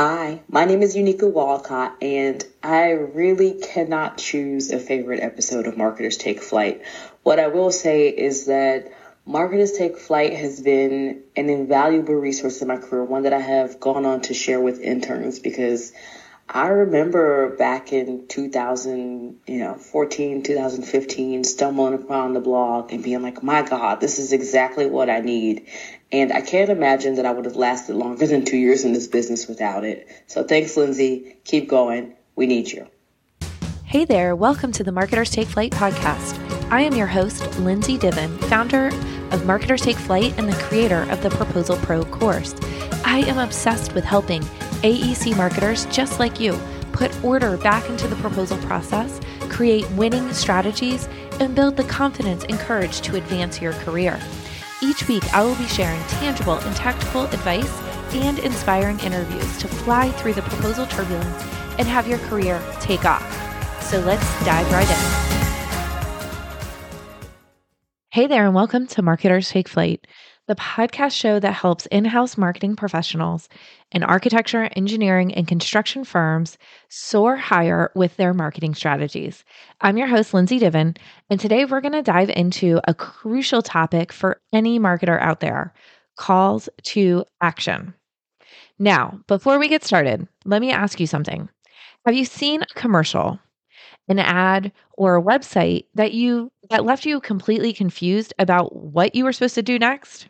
Hi, my name is Unica Walcott, and I really cannot choose a favorite episode of Marketers Take Flight. What I will say is that Marketers Take Flight has been an invaluable resource in my career, one that I have gone on to share with interns because I remember back in 2000, you know, 14, 2015, stumbling upon the blog and being like, my God, this is exactly what I need. And I can't imagine that I would have lasted longer than two years in this business without it. So thanks, Lindsay. Keep going. We need you. Hey there. Welcome to the Marketers Take Flight podcast. I am your host, Lindsay Diven, founder of Marketers Take Flight and the creator of the Proposal Pro course. I am obsessed with helping AEC marketers just like you put order back into the proposal process, create winning strategies, and build the confidence and courage to advance your career. Each week, I will be sharing tangible and tactical advice and inspiring interviews to fly through the proposal turbulence and have your career take off. So let's dive right in. Hey there, and welcome to Marketers Take Flight the podcast show that helps in house marketing professionals and architecture, engineering, and construction firms soar higher with their marketing strategies. I'm your host, Lindsay Diven, and today we're going to dive into a crucial topic for any marketer out there calls to action. Now, before we get started, let me ask you something. Have you seen a commercial, an ad, or a website that you that left you completely confused about what you were supposed to do next?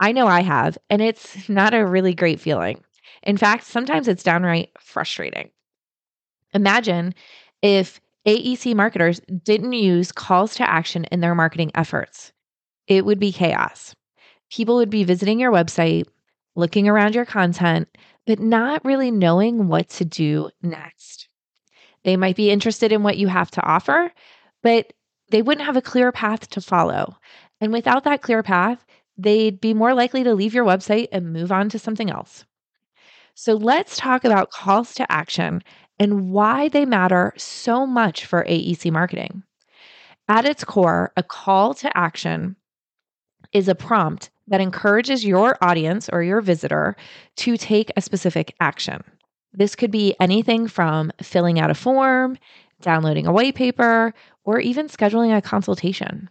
I know I have, and it's not a really great feeling. In fact, sometimes it's downright frustrating. Imagine if AEC marketers didn't use calls to action in their marketing efforts. It would be chaos. People would be visiting your website, looking around your content, but not really knowing what to do next. They might be interested in what you have to offer, but they wouldn't have a clear path to follow. And without that clear path, they'd be more likely to leave your website and move on to something else. So let's talk about calls to action and why they matter so much for AEC marketing. At its core, a call to action is a prompt that encourages your audience or your visitor to take a specific action. This could be anything from filling out a form, downloading a white paper, or even scheduling a consultation.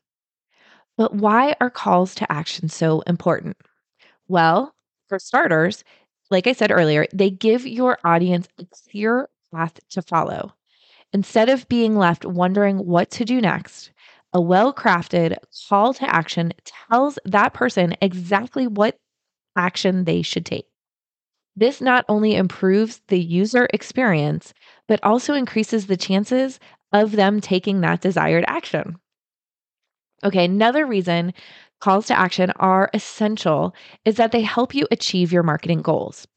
But why are calls to action so important? Well, for starters, like I said earlier, they give your audience a clear path to follow. Instead of being left wondering what to do next, a well crafted call to action tells that person exactly what action they should take. This not only improves the user experience, but also increases the chances of them taking that desired action. Okay, another reason calls to action are essential is that they help you achieve your marketing goals.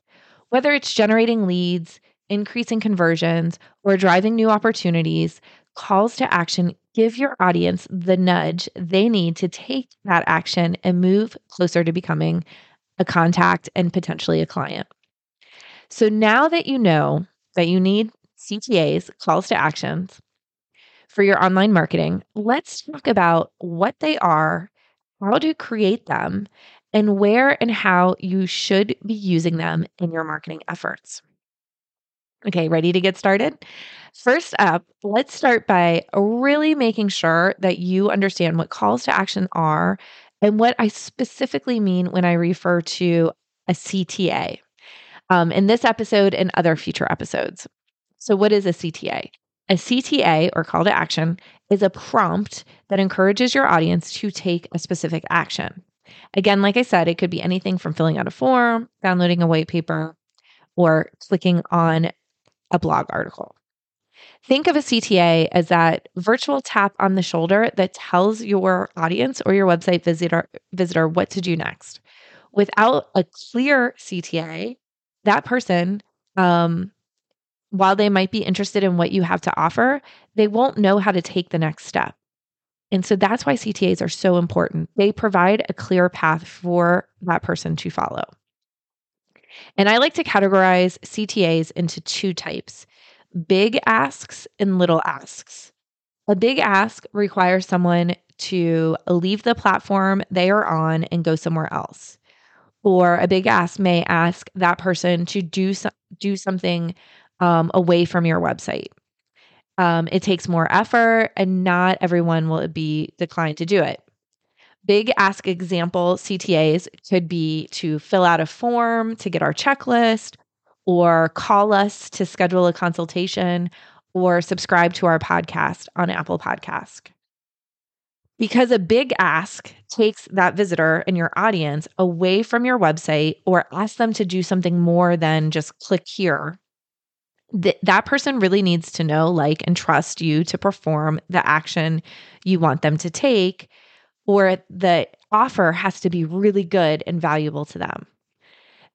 Whether it's generating leads, increasing conversions, or driving new opportunities, calls to action give your audience the nudge they need to take that action and move closer to becoming a contact and potentially a client. So now that you know that you need CTAs, calls to actions, for your online marketing, let's talk about what they are, how to create them, and where and how you should be using them in your marketing efforts. Okay, ready to get started? First up, let's start by really making sure that you understand what calls to action are and what I specifically mean when I refer to a CTA um, in this episode and other future episodes. So, what is a CTA? A CTA or call to action is a prompt that encourages your audience to take a specific action. Again, like I said, it could be anything from filling out a form, downloading a white paper, or clicking on a blog article. Think of a CTA as that virtual tap on the shoulder that tells your audience or your website visitor visitor what to do next. Without a clear CTA, that person um, while they might be interested in what you have to offer, they won't know how to take the next step. And so that's why CTAs are so important. They provide a clear path for that person to follow. And I like to categorize CTAs into two types big asks and little asks. A big ask requires someone to leave the platform they are on and go somewhere else. or a big ask may ask that person to do so, do something um, away from your website. Um, it takes more effort, and not everyone will be declined to do it. Big ask example CTAs could be to fill out a form to get our checklist, or call us to schedule a consultation, or subscribe to our podcast on Apple Podcast. Because a big ask takes that visitor and your audience away from your website or ask them to do something more than just click here. Th- that person really needs to know, like, and trust you to perform the action you want them to take, or the offer has to be really good and valuable to them.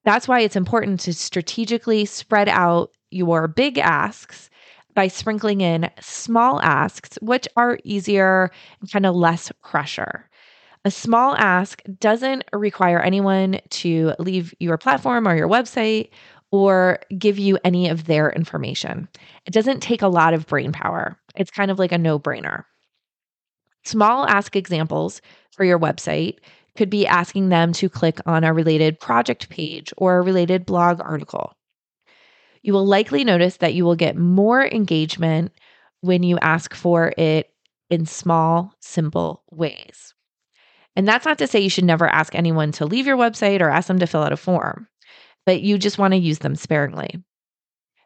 That's why it's important to strategically spread out your big asks by sprinkling in small asks, which are easier and kind of less pressure. A small ask doesn't require anyone to leave your platform or your website or give you any of their information. It doesn't take a lot of brain power. It's kind of like a no brainer. Small ask examples for your website could be asking them to click on a related project page or a related blog article you will likely notice that you will get more engagement when you ask for it in small, simple ways. And that's not to say you should never ask anyone to leave your website or ask them to fill out a form, but you just want to use them sparingly.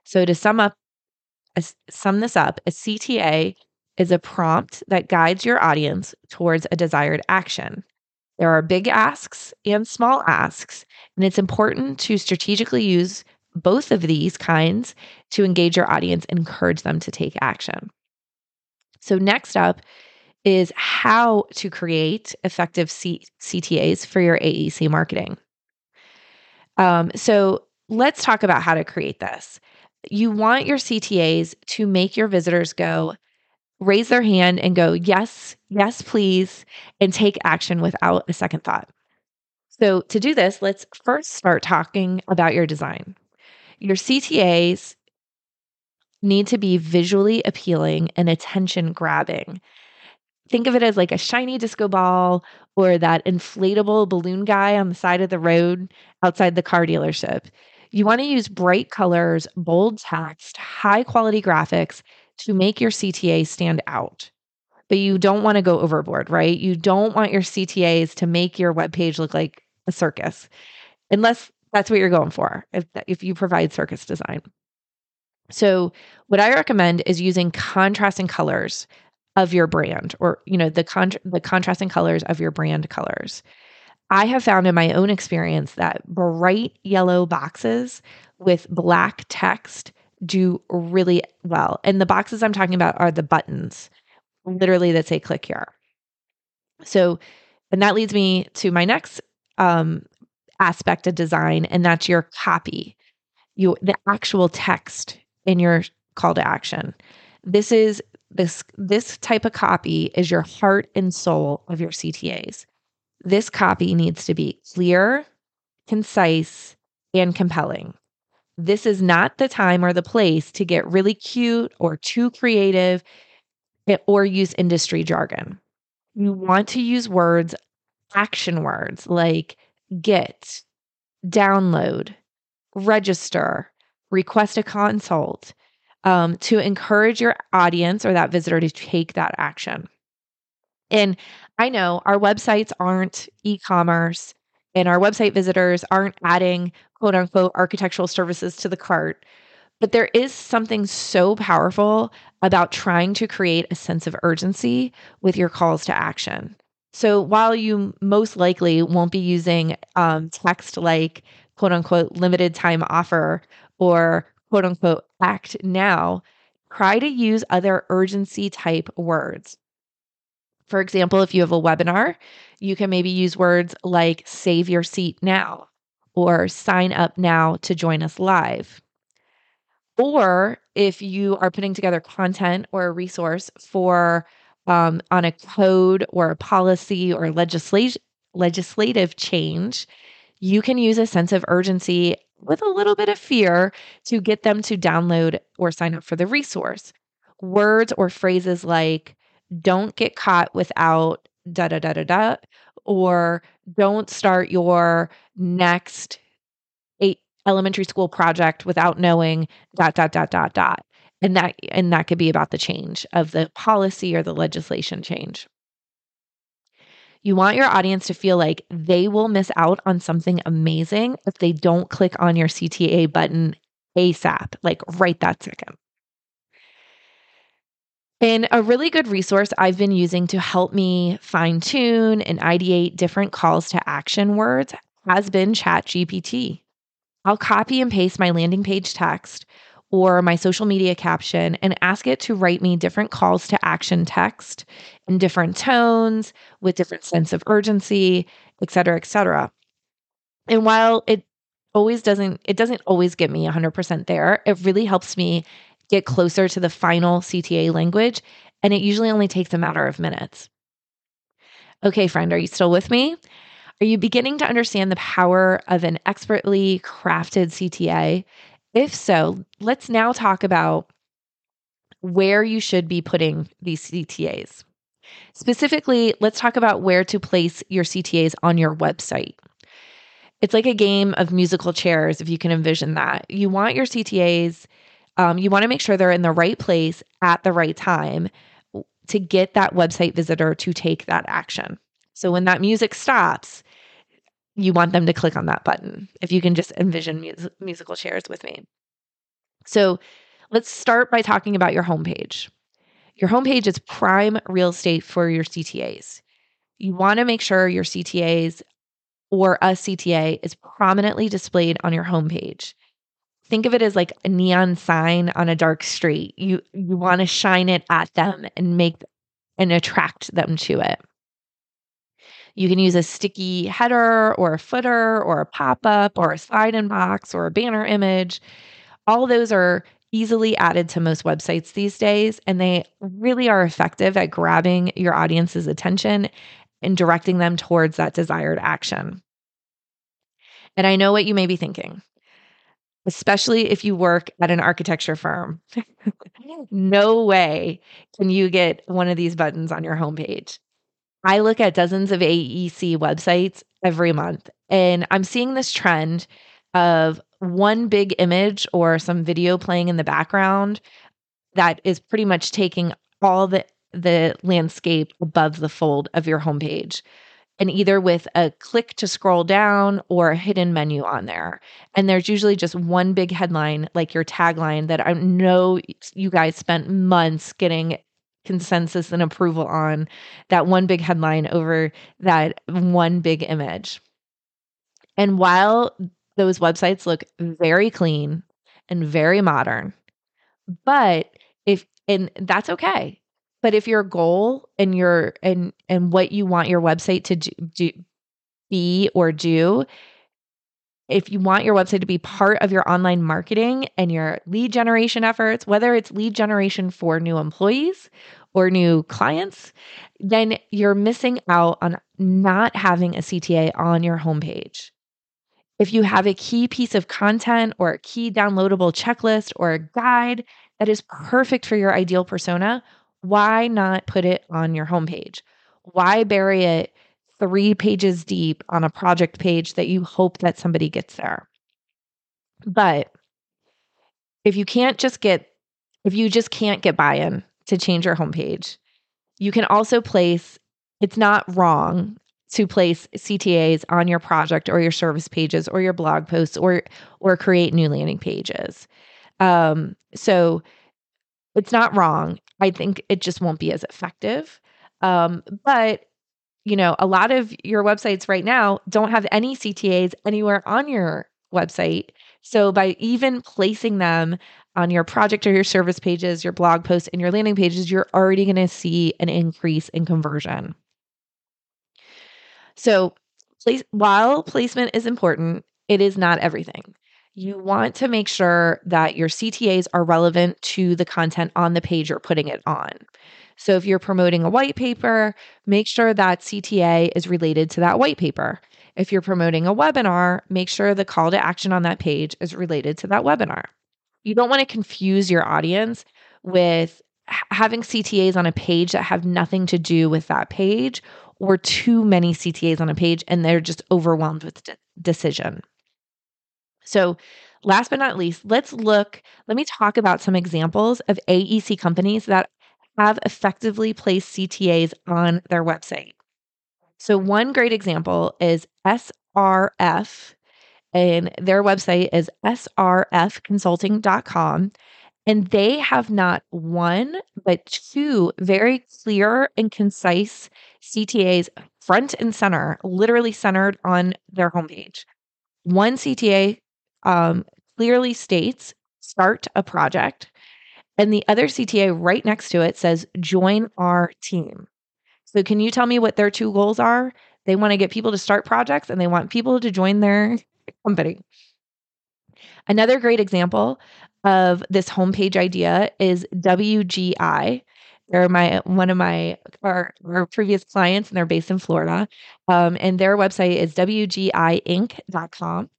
So to sum up, sum this up, a CTA is a prompt that guides your audience towards a desired action. There are big asks and small asks, and it's important to strategically use both of these kinds to engage your audience and encourage them to take action. So, next up is how to create effective C- CTAs for your AEC marketing. Um, so, let's talk about how to create this. You want your CTAs to make your visitors go, raise their hand and go, yes, yes, please, and take action without a second thought. So, to do this, let's first start talking about your design. Your CTAs need to be visually appealing and attention grabbing. Think of it as like a shiny disco ball or that inflatable balloon guy on the side of the road outside the car dealership. You want to use bright colors, bold text, high quality graphics to make your CTA stand out. But you don't want to go overboard, right? You don't want your CTAs to make your webpage look like a circus. Unless that's what you're going for if, if you provide circus design. So, what I recommend is using contrasting colors of your brand or you know the con- the contrasting colors of your brand colors. I have found in my own experience that bright yellow boxes with black text do really well. And the boxes I'm talking about are the buttons, literally that say click here. So, and that leads me to my next um, aspect of design, and that's your copy, you the actual text in your call to action. This is this this type of copy is your heart and soul of your CTAs. This copy needs to be clear, concise, and compelling. This is not the time or the place to get really cute or too creative or use industry jargon. You want to use words, action words like get, download, register, request a consult um, to encourage your audience or that visitor to take that action. And I know our websites aren't e commerce and our website visitors aren't adding quote unquote architectural services to the cart. But there is something so powerful about trying to create a sense of urgency with your calls to action. So while you most likely won't be using um, text like quote unquote limited time offer or quote unquote act now, try to use other urgency type words. For example, if you have a webinar, you can maybe use words like save your seat now or sign up now to join us live. Or if you are putting together content or a resource for um, on a code or a policy or legislation legislative change, you can use a sense of urgency with a little bit of fear to get them to download or sign up for the resource. Words or phrases like, don't get caught without da da da da da, or don't start your next eight elementary school project without knowing dot dot dot dot dot and that and that could be about the change of the policy or the legislation change you want your audience to feel like they will miss out on something amazing if they don't click on your CTA button ASAP, like right that second. And a really good resource I've been using to help me fine tune and ideate different calls to action words has been ChatGPT. I'll copy and paste my landing page text or my social media caption and ask it to write me different calls to action text in different tones with different sense of urgency, et cetera, et cetera. And while it always doesn't, it doesn't always get me 100% there, it really helps me get closer to the final CTA language. And it usually only takes a matter of minutes. Okay, friend, are you still with me? Are you beginning to understand the power of an expertly crafted CTA if so, let's now talk about where you should be putting these CTAs. Specifically, let's talk about where to place your CTAs on your website. It's like a game of musical chairs, if you can envision that. You want your CTAs, um, you want to make sure they're in the right place at the right time to get that website visitor to take that action. So when that music stops, you want them to click on that button. If you can just envision mus- musical chairs with me. So let's start by talking about your homepage. Your homepage is prime real estate for your CTAs. You want to make sure your CTAs or a CTA is prominently displayed on your homepage. Think of it as like a neon sign on a dark street. You you want to shine it at them and make and attract them to it. You can use a sticky header or a footer or a pop up or a slide in box or a banner image. All those are easily added to most websites these days, and they really are effective at grabbing your audience's attention and directing them towards that desired action. And I know what you may be thinking, especially if you work at an architecture firm. no way can you get one of these buttons on your homepage. I look at dozens of AEC websites every month, and I'm seeing this trend of one big image or some video playing in the background that is pretty much taking all the the landscape above the fold of your homepage and either with a click to scroll down or a hidden menu on there. And there's usually just one big headline, like your tagline, that I know you guys spent months getting consensus and approval on that one big headline over that one big image. And while those websites look very clean and very modern, but if and that's okay. But if your goal and your and and what you want your website to do, do be or do if you want your website to be part of your online marketing and your lead generation efforts, whether it's lead generation for new employees or new clients, then you're missing out on not having a CTA on your homepage. If you have a key piece of content or a key downloadable checklist or a guide that is perfect for your ideal persona, why not put it on your homepage? Why bury it three pages deep on a project page that you hope that somebody gets there. But if you can't just get, if you just can't get buy in to change your homepage, you can also place, it's not wrong to place CTAs on your project or your service pages or your blog posts or or create new landing pages. Um, so it's not wrong. I think it just won't be as effective. Um, but you know, a lot of your websites right now don't have any CTAs anywhere on your website. So by even placing them on your project or your service pages, your blog posts, and your landing pages, you're already going to see an increase in conversion. So, place, while placement is important, it is not everything. You want to make sure that your CTAs are relevant to the content on the page you're putting it on. So if you're promoting a white paper, make sure that CTA is related to that white paper. If you're promoting a webinar, make sure the call to action on that page is related to that webinar. You don't want to confuse your audience with having CTAs on a page that have nothing to do with that page or too many CTAs on a page and they're just overwhelmed with de- decision. So, last but not least, let's look, let me talk about some examples of AEC companies that have effectively placed CTAs on their website. So, one great example is SRF, and their website is srfconsulting.com. And they have not one, but two very clear and concise CTAs front and center, literally centered on their homepage. One CTA um, clearly states start a project, and the other CTA right next to it says join our team. So, can you tell me what their two goals are? They want to get people to start projects and they want people to join their company. Another great example of this homepage idea is WGI. They're my one of my our, our previous clients, and they're based in Florida. Um, and their website is wgiinc.com.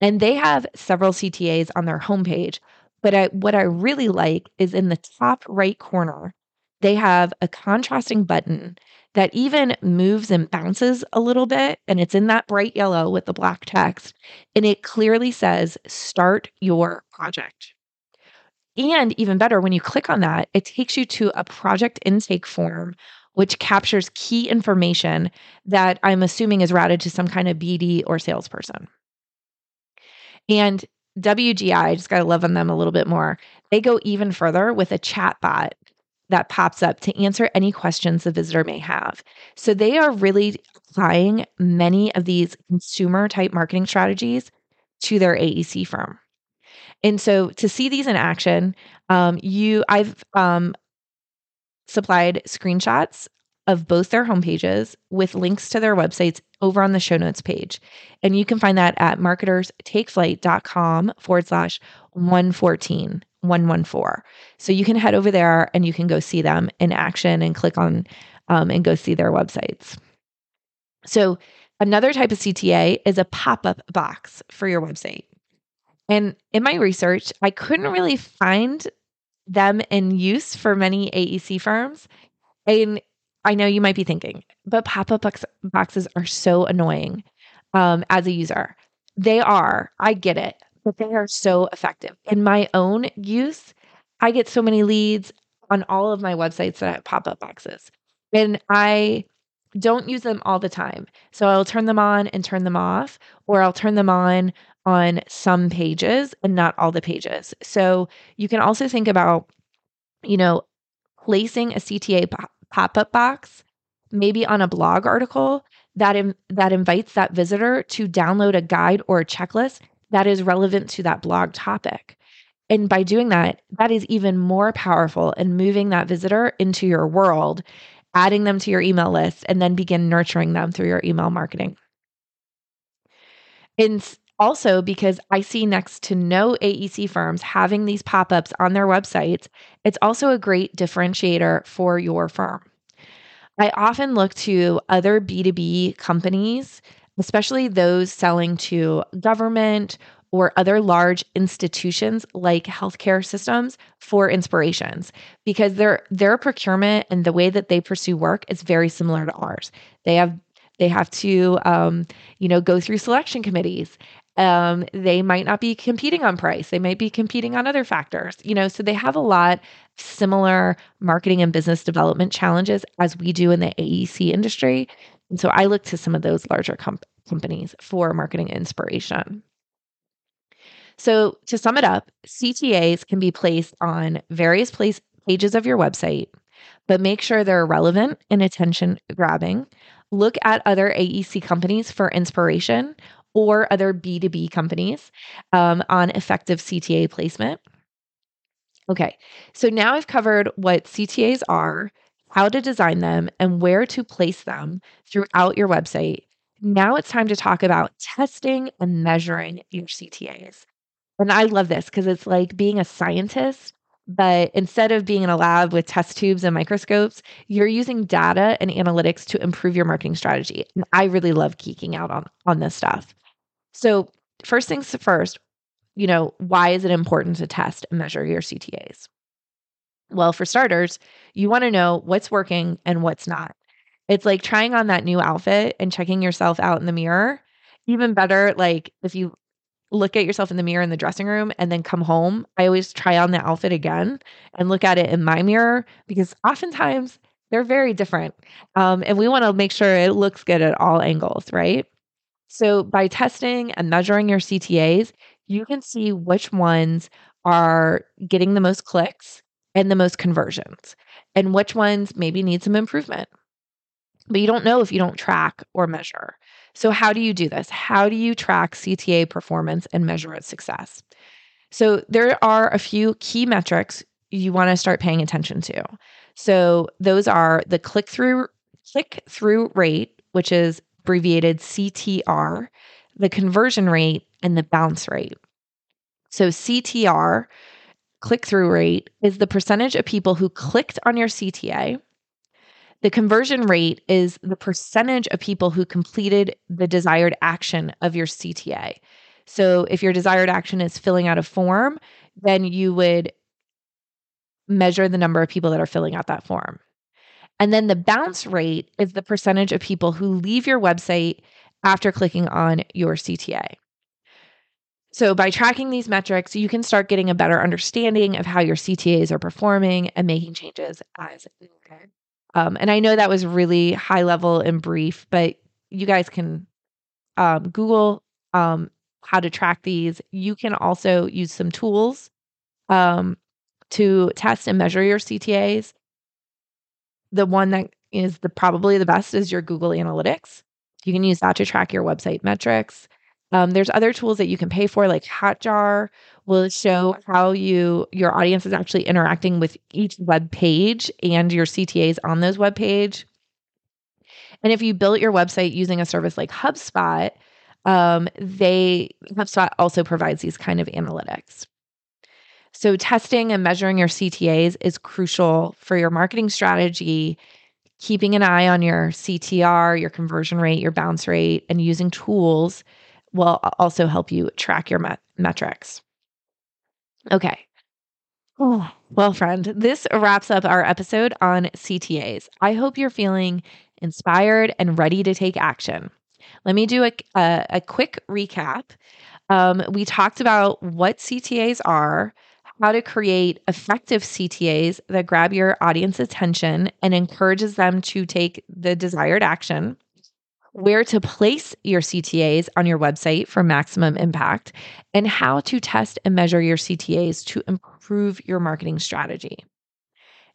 And they have several CTAs on their homepage. But I, what I really like is in the top right corner, they have a contrasting button that even moves and bounces a little bit. And it's in that bright yellow with the black text. And it clearly says, Start your project. And even better, when you click on that, it takes you to a project intake form, which captures key information that I'm assuming is routed to some kind of BD or salesperson. And WGI, I just got to love on them a little bit more. They go even further with a chat bot that pops up to answer any questions the visitor may have. So they are really applying many of these consumer type marketing strategies to their AEC firm. And so to see these in action, um, you I've um, supplied screenshots of both their homepages with links to their websites over on the show notes page. And you can find that at marketerstakeflight.com forward slash 114. 114. So you can head over there and you can go see them in action and click on um, and go see their websites. So, another type of CTA is a pop up box for your website. And in my research, I couldn't really find them in use for many AEC firms. And I know you might be thinking, but pop up boxes are so annoying um, as a user. They are, I get it, but they are so effective. In my own use, I get so many leads on all of my websites that have pop up boxes. And I don't use them all the time. So I'll turn them on and turn them off, or I'll turn them on on some pages and not all the pages. So you can also think about, you know, placing a CTA pop-up box maybe on a blog article that Im- that invites that visitor to download a guide or a checklist that is relevant to that blog topic. And by doing that, that is even more powerful in moving that visitor into your world, adding them to your email list, and then begin nurturing them through your email marketing. And also, because I see next to no AEC firms having these pop ups on their websites, it's also a great differentiator for your firm. I often look to other B2B companies, especially those selling to government or other large institutions like healthcare systems for inspirations because their their procurement and the way that they pursue work is very similar to ours. They have they have to um, you know go through selection committees um, they might not be competing on price. They might be competing on other factors, you know, so they have a lot similar marketing and business development challenges as we do in the AEC industry. And so I look to some of those larger com- companies for marketing inspiration. So to sum it up, CTAs can be placed on various place pages of your website, but make sure they're relevant and attention grabbing. Look at other AEC companies for inspiration or other B2B companies um, on effective CTA placement. Okay, so now I've covered what CTAs are, how to design them, and where to place them throughout your website. Now it's time to talk about testing and measuring your CTAs. And I love this because it's like being a scientist, but instead of being in a lab with test tubes and microscopes, you're using data and analytics to improve your marketing strategy. And I really love geeking out on, on this stuff. So, first things first, you know, why is it important to test and measure your CTAs? Well, for starters, you want to know what's working and what's not. It's like trying on that new outfit and checking yourself out in the mirror. Even better, like if you look at yourself in the mirror in the dressing room and then come home, I always try on the outfit again and look at it in my mirror because oftentimes they're very different. Um, and we want to make sure it looks good at all angles, right? So by testing and measuring your CTAs, you can see which ones are getting the most clicks and the most conversions and which ones maybe need some improvement. But you don't know if you don't track or measure. So, how do you do this? How do you track CTA performance and measure its success? So, there are a few key metrics you want to start paying attention to. So, those are the click through click through rate, which is abbreviated CTR, the conversion rate, and the bounce rate. So, CTR, click through rate, is the percentage of people who clicked on your CTA the conversion rate is the percentage of people who completed the desired action of your CTA. So if your desired action is filling out a form, then you would measure the number of people that are filling out that form. And then the bounce rate is the percentage of people who leave your website after clicking on your CTA. So, by tracking these metrics, you can start getting a better understanding of how your CTAs are performing and making changes as needed. Um, and I know that was really high level and brief, but you guys can um, Google um, how to track these. You can also use some tools um, to test and measure your CTAs. The one that is the probably the best is your Google Analytics. You can use that to track your website metrics. Um, there's other tools that you can pay for, like Hotjar will show how you your audience is actually interacting with each web page and your CTAs on those web page. And if you built your website using a service like HubSpot, um, they HubSpot also provides these kind of analytics. So testing and measuring your CTAs is crucial for your marketing strategy keeping an eye on your CTR, your conversion rate, your bounce rate, and using tools will also help you track your met- metrics. Okay. Oh, well, friend, this wraps up our episode on CTAs. I hope you're feeling inspired and ready to take action. Let me do a, a, a quick recap. Um, we talked about what CTAs are, how to create effective CTAs that grab your audience attention and encourages them to take the desired action where to place your CTAs on your website for maximum impact, and how to test and measure your CTAs to improve your marketing strategy.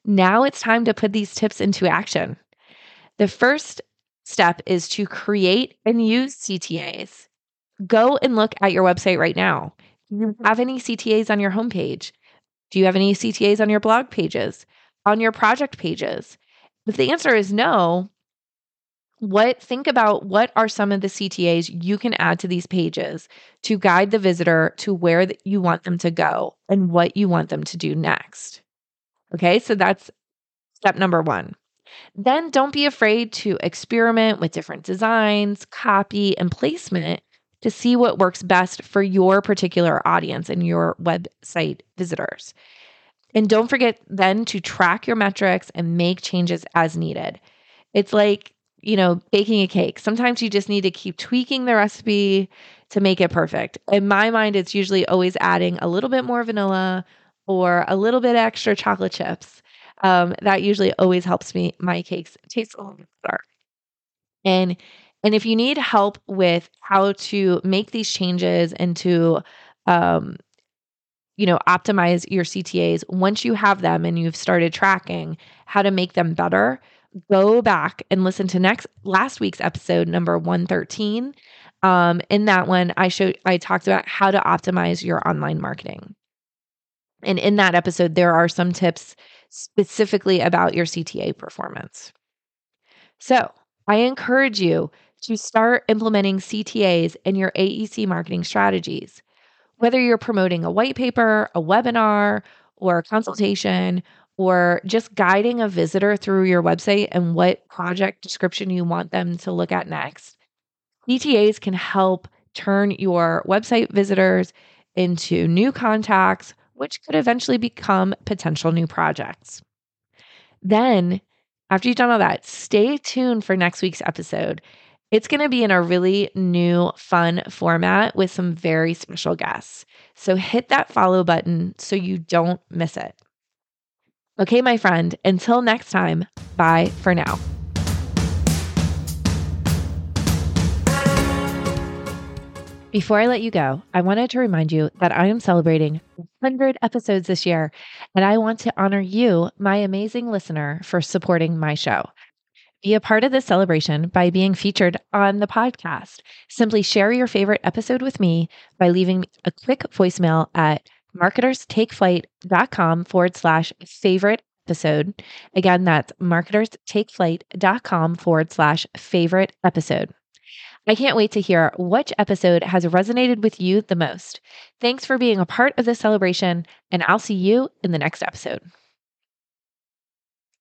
Now it's time to put these tips into action. The first step is to create and use CTAs. Go and look at your website right now. Do you have any CTAs on your homepage? Do you have any CTAs on your blog pages, on your project pages? If the answer is no, what think about what are some of the CTAs you can add to these pages to guide the visitor to where you want them to go and what you want them to do next. Okay, so that's step number 1. Then don't be afraid to experiment with different designs, copy, and placement to see what works best for your particular audience and your website visitors. And don't forget then to track your metrics and make changes as needed. It's like you know, baking a cake. Sometimes you just need to keep tweaking the recipe to make it perfect. In my mind, it's usually always adding a little bit more vanilla or a little bit extra chocolate chips. Um, that usually always helps me my cakes taste a little bit better. And and if you need help with how to make these changes and to um, you know optimize your CTAs once you have them and you've started tracking how to make them better, go back and listen to next last week's episode number 113 um, in that one i showed i talked about how to optimize your online marketing. And in that episode there are some tips specifically about your cta performance. So i encourage you to start implementing ctas in your aec marketing strategies whether you're promoting a white paper a webinar or a consultation or just guiding a visitor through your website and what project description you want them to look at next. CTAs can help turn your website visitors into new contacts, which could eventually become potential new projects. Then after you've done all that, stay tuned for next week's episode. It's going to be in a really new, fun format with some very special guests. So hit that follow button so you don't miss it. Okay, my friend, until next time, bye for now. Before I let you go, I wanted to remind you that I am celebrating 100 episodes this year, and I want to honor you, my amazing listener, for supporting my show. Be a part of this celebration by being featured on the podcast. Simply share your favorite episode with me by leaving a quick voicemail at marketerstakeflight.com forward slash favorite episode. Again, that's marketerstakeflight.com forward slash favorite episode. I can't wait to hear which episode has resonated with you the most. Thanks for being a part of this celebration, and I'll see you in the next episode.